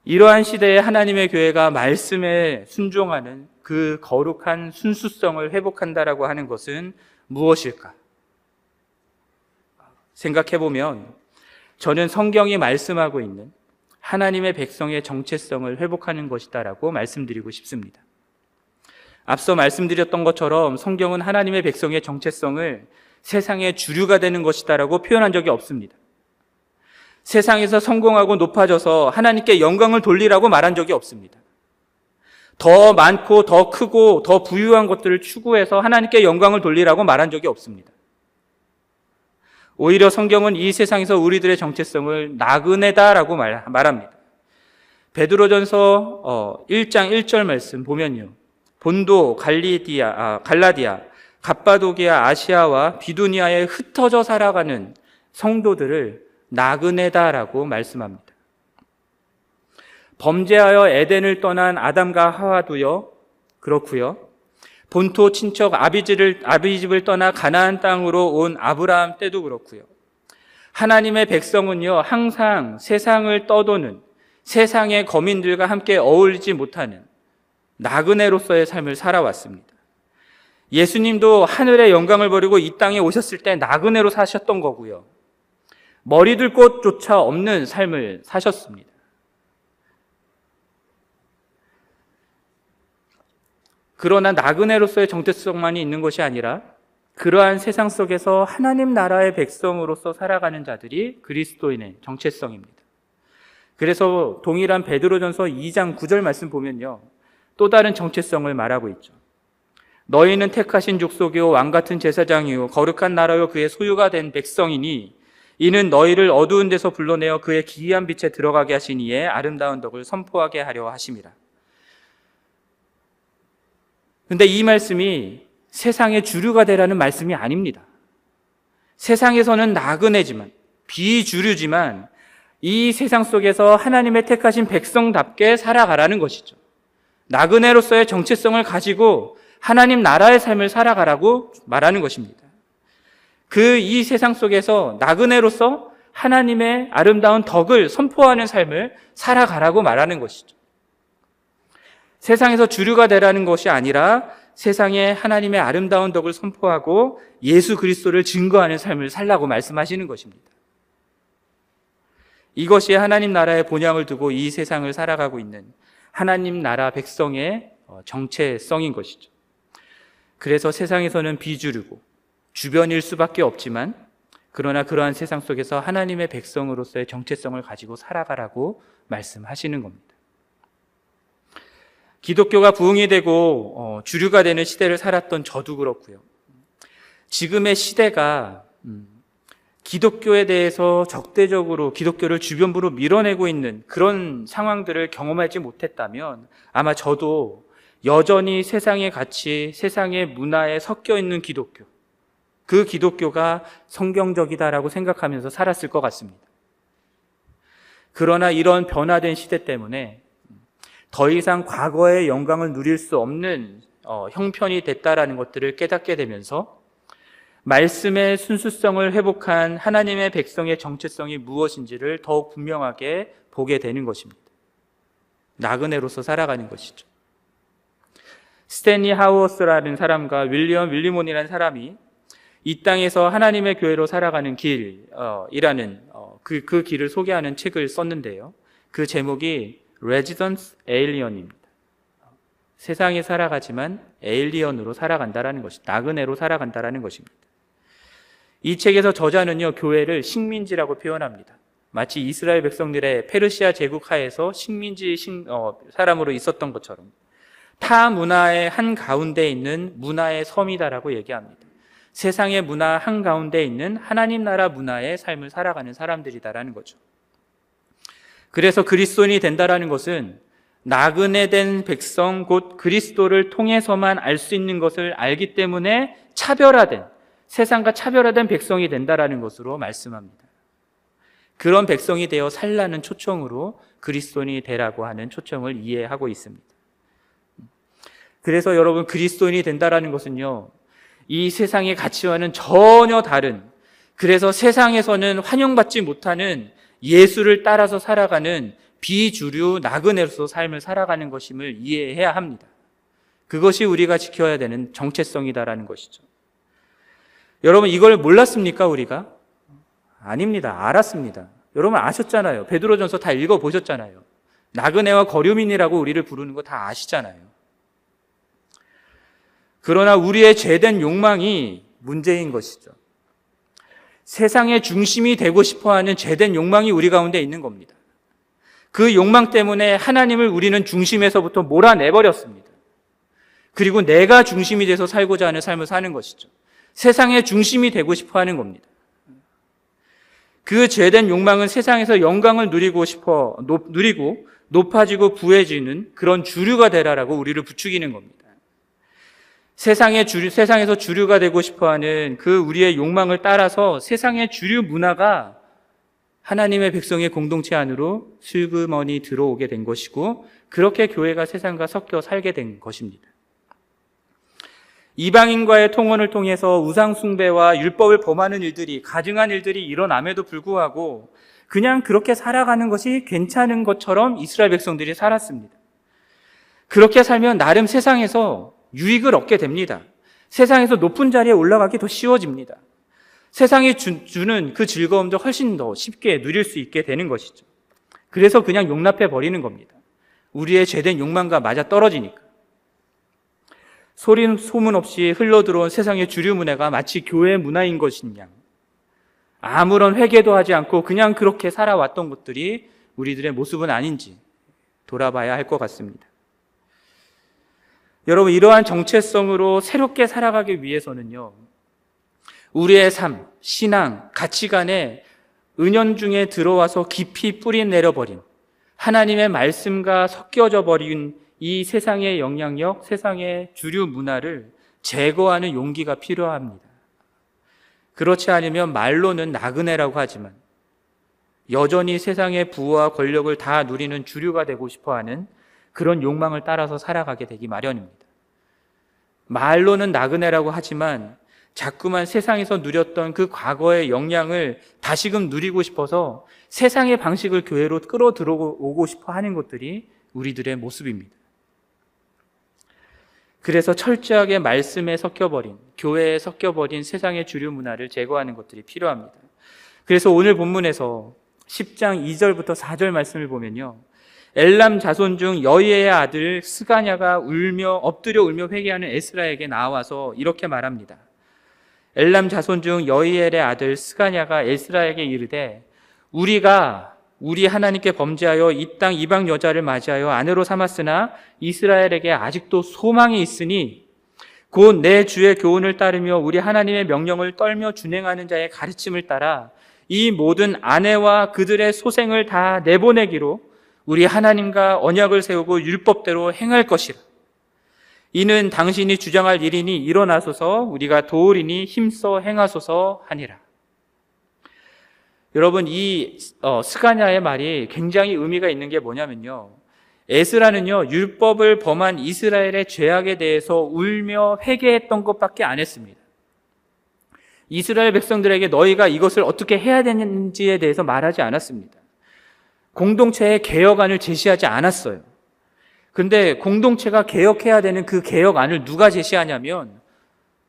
이러한 시대에 하나님의 교회가 말씀에 순종하는 그 거룩한 순수성을 회복한다라고 하는 것은 무엇일까? 생각해 보면 저는 성경이 말씀하고 있는 하나님의 백성의 정체성을 회복하는 것이다라고 말씀드리고 싶습니다. 앞서 말씀드렸던 것처럼 성경은 하나님의 백성의 정체성을 세상의 주류가 되는 것이다라고 표현한 적이 없습니다. 세상에서 성공하고 높아져서 하나님께 영광을 돌리라고 말한 적이 없습니다. 더 많고 더 크고 더 부유한 것들을 추구해서 하나님께 영광을 돌리라고 말한 적이 없습니다. 오히려 성경은 이 세상에서 우리들의 정체성을 나그네다라고 말, 합니다 베드로전서 1장 1절 말씀 보면요. 본도, 갈리디아, 아, 갈라디아, 갑바도기아, 아시아와 비두니아에 흩어져 살아가는 성도들을 나그네다라고 말씀합니다. 범죄하여 에덴을 떠난 아담과 하와도요. 그렇고요. 본토 친척 아비집을 아비집을 떠나 가나안 땅으로 온 아브라함 때도 그렇고요. 하나님의 백성은요. 항상 세상을 떠도는 세상의 거민들과 함께 어울리지 못하는 나그네로서의 삶을 살아왔습니다. 예수님도 하늘의 영광을 버리고 이 땅에 오셨을 때 나그네로 사셨던 거고요. 머리들 곳조차 없는 삶을 사셨습니다. 그러나 나그네로서의 정체성만이 있는 것이 아니라 그러한 세상 속에서 하나님 나라의 백성으로서 살아가는 자들이 그리스도인의 정체성입니다. 그래서 동일한 베드로전서 2장 9절 말씀 보면요. 또 다른 정체성을 말하고 있죠. 너희는 택하신 족속이요 왕 같은 제사장이요 거룩한 나라요 그의 소유가 된 백성이니 이는 너희를 어두운 데서 불러내어 그의 기이한 빛에 들어가게 하신 이에 아름다운 덕을 선포하게 하려 하심이라. 근데 이 말씀이 세상의 주류가 되라는 말씀이 아닙니다. 세상에서는 나그네지만, 비주류지만, 이 세상 속에서 하나님의 택하신 백성답게 살아가라는 것이죠. 나그네로서의 정체성을 가지고 하나님 나라의 삶을 살아가라고 말하는 것입니다. 그 이 세상 속에서 나그네로서 하나님의 아름다운 덕을 선포하는 삶을 살아가라고 말하는 것이죠. 세상에서 주류가 되라는 것이 아니라 세상에 하나님의 아름다운 덕을 선포하고 예수 그리스도를 증거하는 삶을 살라고 말씀하시는 것입니다. 이것이 하나님 나라의 본향을 두고 이 세상을 살아가고 있는 하나님 나라 백성의 정체성인 것이죠. 그래서 세상에서는 비주류고 주변일 수밖에 없지만 그러나 그러한 세상 속에서 하나님의 백성으로서의 정체성을 가지고 살아가라고 말씀하시는 겁니다. 기독교가 부흥이 되고 어, 주류가 되는 시대를 살았던 저도 그렇고요. 지금의 시대가 음, 기독교에 대해서 적대적으로 기독교를 주변부로 밀어내고 있는 그런 상황들을 경험하지 못했다면 아마 저도 여전히 세상의 가치, 세상의 문화에 섞여 있는 기독교, 그 기독교가 성경적이다라고 생각하면서 살았을 것 같습니다. 그러나 이런 변화된 시대 때문에 더 이상 과거의 영광을 누릴 수 없는 어, 형편이 됐다라는 것들을 깨닫게 되면서 말씀의 순수성을 회복한 하나님의 백성의 정체성이 무엇인지를 더욱 분명하게 보게 되는 것입니다. 나그네로서 살아가는 것이죠. 스탠리 하우어스라는 사람과 윌리엄 윌리몬이라는 사람이 이 땅에서 하나님의 교회로 살아가는 길이라는 어, 그, 그 길을 소개하는 책을 썼는데요. 그 제목이 Residence Alien입니다. 세상에 살아가지만 에일리언으로 살아간다라는 것이 나그네로 살아간다라는 것입니다. 이 책에서 저자는요 교회를 식민지라고 표현합니다. 마치 이스라엘 백성들의 페르시아 제국 하에서 식민지 식- 어, 사람으로 있었던 것처럼 타 문화의 한 가운데 있는 문화의 섬이다라고 얘기합니다. 세상의 문화 한 가운데 있는 하나님 나라 문화의 삶을 살아가는 사람들이다라는 거죠. 그래서 그리스도인이 된다라는 것은 나그네 된 백성 곧 그리스도를 통해서만 알 수 있는 것을 알기 때문에 차별화된 세상과 차별화된 백성이 된다라는 것으로 말씀합니다. 그런 백성이 되어 살라는 초청으로 그리스도인이 되라고 하는 초청을 이해하고 있습니다. 그래서 여러분 그리스도인이 된다라는 것은요. 이 세상의 가치와는 전혀 다른 그래서 세상에서는 환영받지 못하는 예수를 따라서 살아가는 비주류 나그네로서 삶을 살아가는 것임을 이해해야 합니다. 그것이 우리가 지켜야 되는 정체성이다라는 것이죠. 여러분 이걸 몰랐습니까 우리가? 아닙니다. 알았습니다. 여러분 아셨잖아요. 베드로전서 다 읽어 보셨잖아요. 나그네와 거류민이라고 우리를 부르는 거 다 아시잖아요. 그러나 우리의 죄된 욕망이 문제인 것이죠. 세상의 중심이 되고 싶어 하는 죄된 욕망이 우리 가운데 있는 겁니다. 그 욕망 때문에 하나님을 우리는 중심에서부터 몰아내버렸습니다. 그리고 내가 중심이 돼서 살고자 하는 삶을 사는 것이죠. 세상의 중심이 되고 싶어 하는 겁니다. 그 죄된 욕망은 세상에서 영광을 누리고 싶어, 높- 누리고 높아지고 부해지는 그런 주류가 되라라고 우리를 부추기는 겁니다. 세상의 주류, 세상에서 주류가 되고 싶어 하는 그 우리의 욕망을 따라서 세상의 주류 문화가 하나님의 백성의 공동체 안으로 슬그머니 들어오게 된 것이고 그렇게 교회가 세상과 섞여 살게 된 것입니다. 이방인과의 통혼을 통해서 우상숭배와 율법을 범하는 일들이 가증한 일들이 일어남에도 불구하고 그냥 그렇게 살아가는 것이 괜찮은 것처럼 이스라엘 백성들이 살았습니다. 그렇게 살면 나름 세상에서 유익을 얻게 됩니다. 세상에서 높은 자리에 올라가기 더 쉬워집니다. 세상이 주, 주는 그 즐거움도 훨씬 더 쉽게 누릴 수 있게 되는 것이죠. 그래서 그냥 용납해 버리는 겁니다. 우리의 죄된 욕망과 맞아 떨어지니까. 소리 소문 없이 흘러들어온 세상의 주류 문화가 마치 교회 문화인 양. 아무런 회개도 하지 않고 그냥 그렇게 살아왔던 것들이 우리들의 모습은 아닌지 돌아봐야 할 것 같습니다. 여러분, 이러한 정체성으로 새롭게 살아가기 위해서는요, 우리의 삶, 신앙, 가치관에 은연 중에 들어와서 깊이 뿌리 내려버린 하나님의 말씀과 섞여져 버린 이 세상의 영향력, 세상의 주류 문화를 제거하는 용기가 필요합니다. 그렇지 않으면 말로는 나그네라고 하지만 여전히 세상의 부와 권력을 다 누리는 주류가 되고 싶어 하는 그런 욕망을 따라서 살아가게 되기 마련입니다. 말로는 나그네라고 하지만 자꾸만 세상에서 누렸던 그 과거의 영향을 다시금 누리고 싶어서 세상의 방식을 교회로 끌어들어오고 싶어 하는 것들이 우리들의 모습입니다. 그래서 철저하게 말씀에 섞여버린, 교회에 섞여버린 세상의 주류 문화를 제거하는 것들이 필요합니다. 그래서 오늘 본문에서 10장 2절부터 4절 말씀을 보면요. 엘람 자손 중 여이의 아들 스가냐가 울며 엎드려 울며 회개하는 에스라에게 나와서 이렇게 말합니다. 엘람 자손 중 여이엘의 아들 스가냐가 에스라에게 이르되 우리가 우리 하나님께 범죄하여 이 땅 이방 여자를 맞이하여 아내로 삼았으나 이스라엘에게 아직도 소망이 있으니 곧 내 주의 교훈을 따르며 우리 하나님의 명령을 떨며 준행하는 자의 가르침을 따라 이 모든 아내와 그들의 소생을 다 내보내기로 우리 하나님과 언약을 세우고 율법대로 행할 것이라. 이는 당신이 주장할 일이니 일어나소서 우리가 도우리니 힘써 행하소서 하니라. 여러분 이 어, 스가냐의 말이 굉장히 의미가 있는 게 뭐냐면요. 에스라는요 율법을 범한 이스라엘의 죄악에 대해서 울며 회개했던 것밖에 안 했습니다. 이스라엘 백성들에게 너희가 이것을 어떻게 해야 되는지에 대해서 말하지 않았습니다. 공동체의 개혁안을 제시하지 않았어요. 근데 공동체가 개혁해야 되는 그 개혁안을 누가 제시하냐면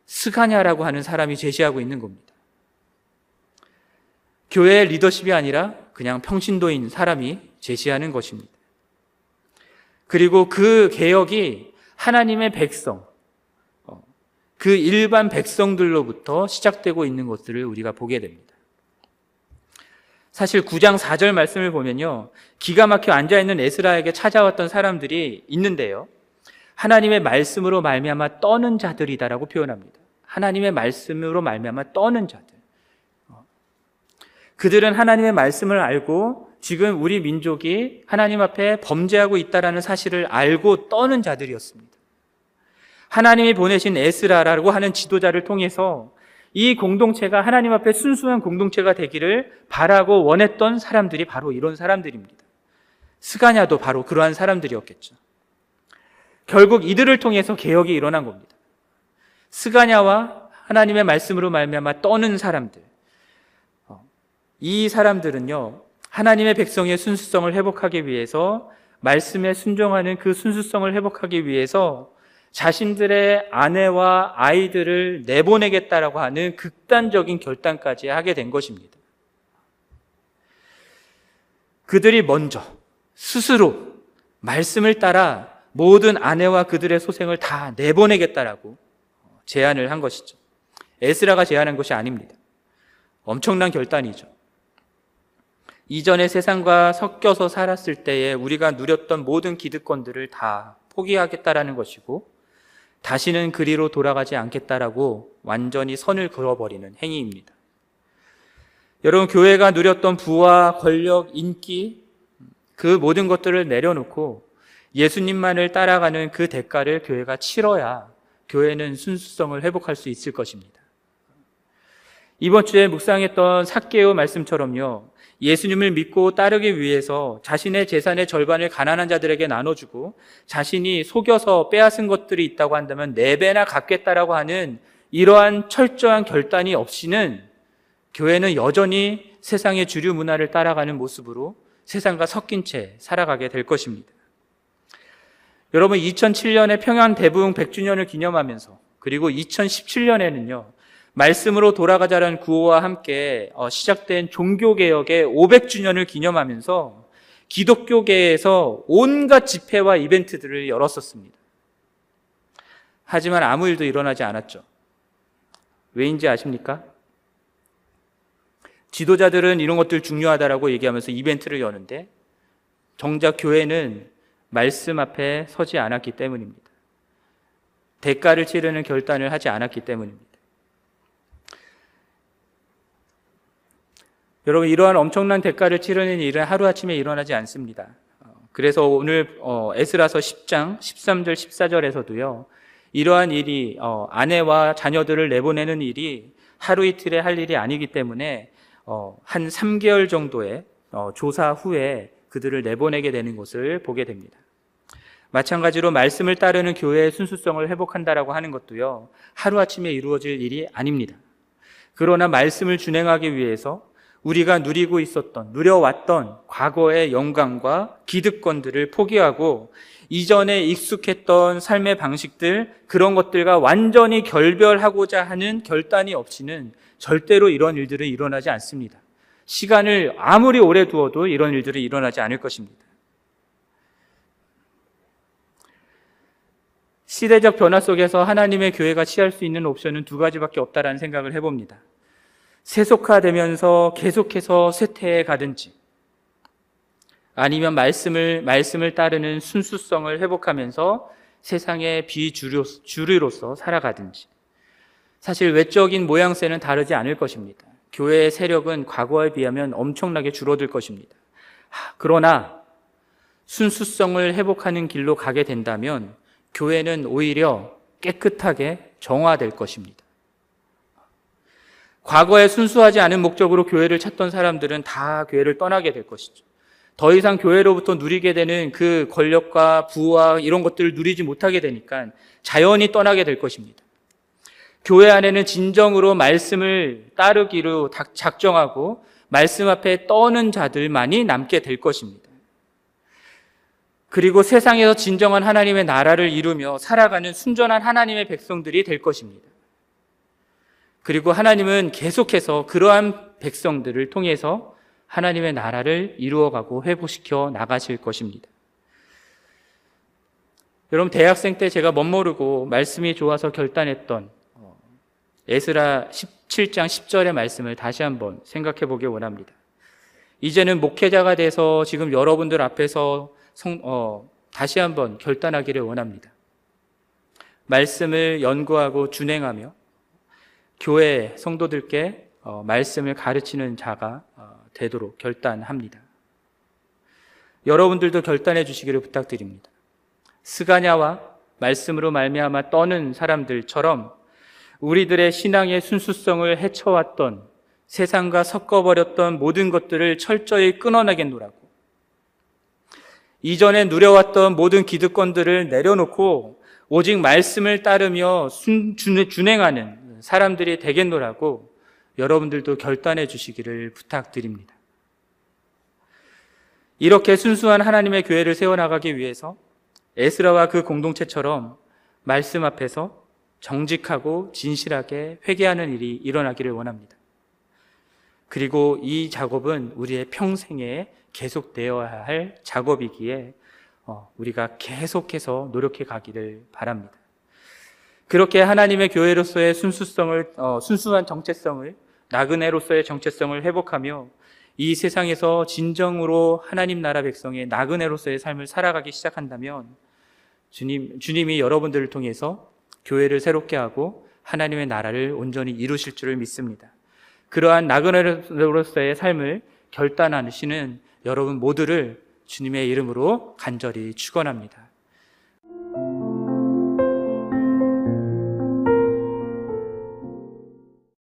스가냐라고 하는 사람이 제시하고 있는 겁니다. 교회의 리더십이 아니라 그냥 평신도인 사람이 제시하는 것입니다. 그리고 그 개혁이 하나님의 백성, 어, 그 일반 백성들로부터 시작되고 있는 것들을 우리가 보게 됩니다. 사실 9장 4절 말씀을 보면요. 기가 막혀 앉아있는 에스라에게 찾아왔던 사람들이 있는데요. 하나님의 말씀으로 말미암아 떠는 자들이다라고 표현합니다. 하나님의 말씀으로 말미암아 떠는 자들. 어. 그들은 하나님의 말씀을 알고 지금 우리 민족이 하나님 앞에 범죄하고 있다라는 사실을 알고 떠는 자들이었습니다. 하나님이 보내신 에스라라고 하는 지도자를 통해서 이 공동체가 하나님 앞에 순수한 공동체가 되기를 바라고 원했던 사람들이 바로 이런 사람들입니다. 스가냐도 바로 그러한 사람들이었겠죠. 결국 이들을 통해서 개혁이 일어난 겁니다. 스가냐와 하나님의 말씀으로 말미암아 떠는 사람들. 어, 이 사람들은요. 하나님의 백성의 순수성을 회복하기 위해서 말씀에 순종하는 그 순수성을 회복하기 위해서 자신들의 아내와 아이들을 내보내겠다라고 하는 극단적인 결단까지 하게 된 것입니다. 그들이 먼저 스스로 말씀을 따라 모든 아내와 그들의 소생을 다 내보내겠다라고 제안을 한 것이죠. 에스라가 제안한 것이 아닙니다. 엄청난 결단이죠. 이전의 세상과 섞여서 살았을 때에 우리가 누렸던 모든 기득권들을 다 포기하겠다라는 것이고 다시는 그리로 돌아가지 않겠다라고 완전히 선을 그어버리는 행위입니다. 여러분, 교회가 누렸던 부와 권력, 인기, 그 모든 것들을 내려놓고 예수님만을 따라가는 그 대가를 교회가 치러야 교회는 순수성을 회복할 수 있을 것입니다. 이번 주에 묵상했던 삭개오 말씀처럼요. 예수님을 믿고 따르기 위해서 자신의 재산의 절반을 가난한 자들에게 나눠주고 자신이 속여서 빼앗은 것들이 있다고 한다면 네 배나 갚겠다라고 하는 이러한 철저한 결단이 없이는 교회는 여전히 세상의 주류 문화를 따라가는 모습으로 세상과 섞인 채 살아가게 될 것입니다. 여러분 2007년에 평양 대부흥 100주년을 기념하면서 그리고 2017년에는요. 말씀으로 돌아가자라는 구호와 함께 어, 시작된 종교개혁의 500주년을 기념하면서 기독교계에서 온갖 집회와 이벤트들을 열었었습니다. 하지만 아무 일도 일어나지 않았죠. 왜인지 아십니까? 지도자들은 이런 것들 중요하다라고 얘기하면서 이벤트를 여는데 정작 교회는 말씀 앞에 서지 않았기 때문입니다. 대가를 치르는 결단을 하지 않았기 때문입니다. 여러분 이러한 엄청난 대가를 치르는 일은 하루아침에 일어나지 않습니다. 어, 그래서 오늘 어, 에스라서 10장 13절 14절에서도요. 이러한 일이 어, 아내와 자녀들을 내보내는 일이 하루 이틀에 할 일이 아니기 때문에 한 3개월 정도의 조사 후에 그들을 내보내게 되는 것을 보게 됩니다. 마찬가지로 말씀을 따르는 교회의 순수성을 회복한다라고 하는 것도요. 하루아침에 이루어질 일이 아닙니다. 그러나 말씀을 준행하기 위해서 우리가 누리고 있었던, 누려왔던 과거의 영광과 기득권들을 포기하고 이전에 익숙했던 삶의 방식들, 그런 것들과 완전히 결별하고자 하는 결단이 없이는 절대로 이런 일들은 일어나지 않습니다. 시간을 아무리 오래 두어도 이런 일들은 일어나지 않을 것입니다. 시대적 변화 속에서 하나님의 교회가 취할 수 있는 옵션은 두 가지밖에 없다라는 생각을 해봅니다. 세속화되면서 계속해서 쇠퇴해 가든지 아니면 말씀을 말씀을 따르는 순수성을 회복하면서 세상의 비주류로서 살아가든지 사실 외적인 모양새는 다르지 않을 것입니다. 교회의 세력은 과거에 비하면 엄청나게 줄어들 것입니다. 하, 그러나 순수성을 회복하는 길로 가게 된다면 교회는 오히려 깨끗하게 정화될 것입니다. 과거에 순수하지 않은 목적으로 교회를 찾던 사람들은 다 교회를 떠나게 될 것이죠. 더 이상 교회로부터 누리게 되는 그 권력과 부와 이런 것들을 누리지 못하게 되니까 자연히 떠나게 될 것입니다. 교회 안에는 진정으로 말씀을 따르기로 작- 작정하고 말씀 앞에 떠는 자들만이 남게 될 것입니다. 그리고 세상에서 진정한 하나님의 나라를 이루며 살아가는 순전한 하나님의 백성들이 될 것입니다. 그리고 하나님은 계속해서 그러한 백성들을 통해서 하나님의 나라를 이루어가고 회복시켜 나가실 것입니다. 여러분 대학생 때 제가 멋모르고 말씀이 좋아서 결단했던 어, 에스라 17장 10절의 말씀을 다시 한번 생각해 보기 원합니다. 이제는 목회자가 돼서 지금 여러분들 앞에서 성- 어, 다시 한번 결단하기를 원합니다. 말씀을 연구하고 준행하며 교회 성도들께 어, 말씀을 가르치는 자가 어, 되도록 결단합니다. 여러분들도 결단해 주시기를 부탁드립니다. 스가냐와 말씀으로 말미암아 떠는 사람들처럼 우리들의 신앙의 순수성을 해쳐왔던 세상과 섞어버렸던 모든 것들을 철저히 끊어내겠노라고 이전에 누려왔던 모든 기득권들을 내려놓고 오직 말씀을 따르며 순- 준- 준행하는 사람들이 되겠노라고 여러분들도 결단해 주시기를 부탁드립니다. 이렇게 순수한 하나님의 교회를 세워나가기 위해서 에스라와 그 공동체처럼 말씀 앞에서 정직하고 진실하게 회개하는 일이 일어나기를 원합니다. 그리고 이 작업은 우리의 평생에 계속되어야 할 작업이기에 어, 우리가 계속해서 노력해 가기를 바랍니다. 그렇게 하나님의 교회로서의 순수성을 어, 순수한 정체성을 나그네로서의 정체성을 회복하며 이 세상에서 진정으로 하나님 나라 백성의 나그네로서의 삶을 살아가기 시작한다면 주님 주님이 여러분들을 통해서 교회를 새롭게 하고 하나님의 나라를 온전히 이루실 줄을 믿습니다. 그러한 나그네로서의 삶을 결단하시는 여러분 모두를 주님의 이름으로 간절히 축원합니다.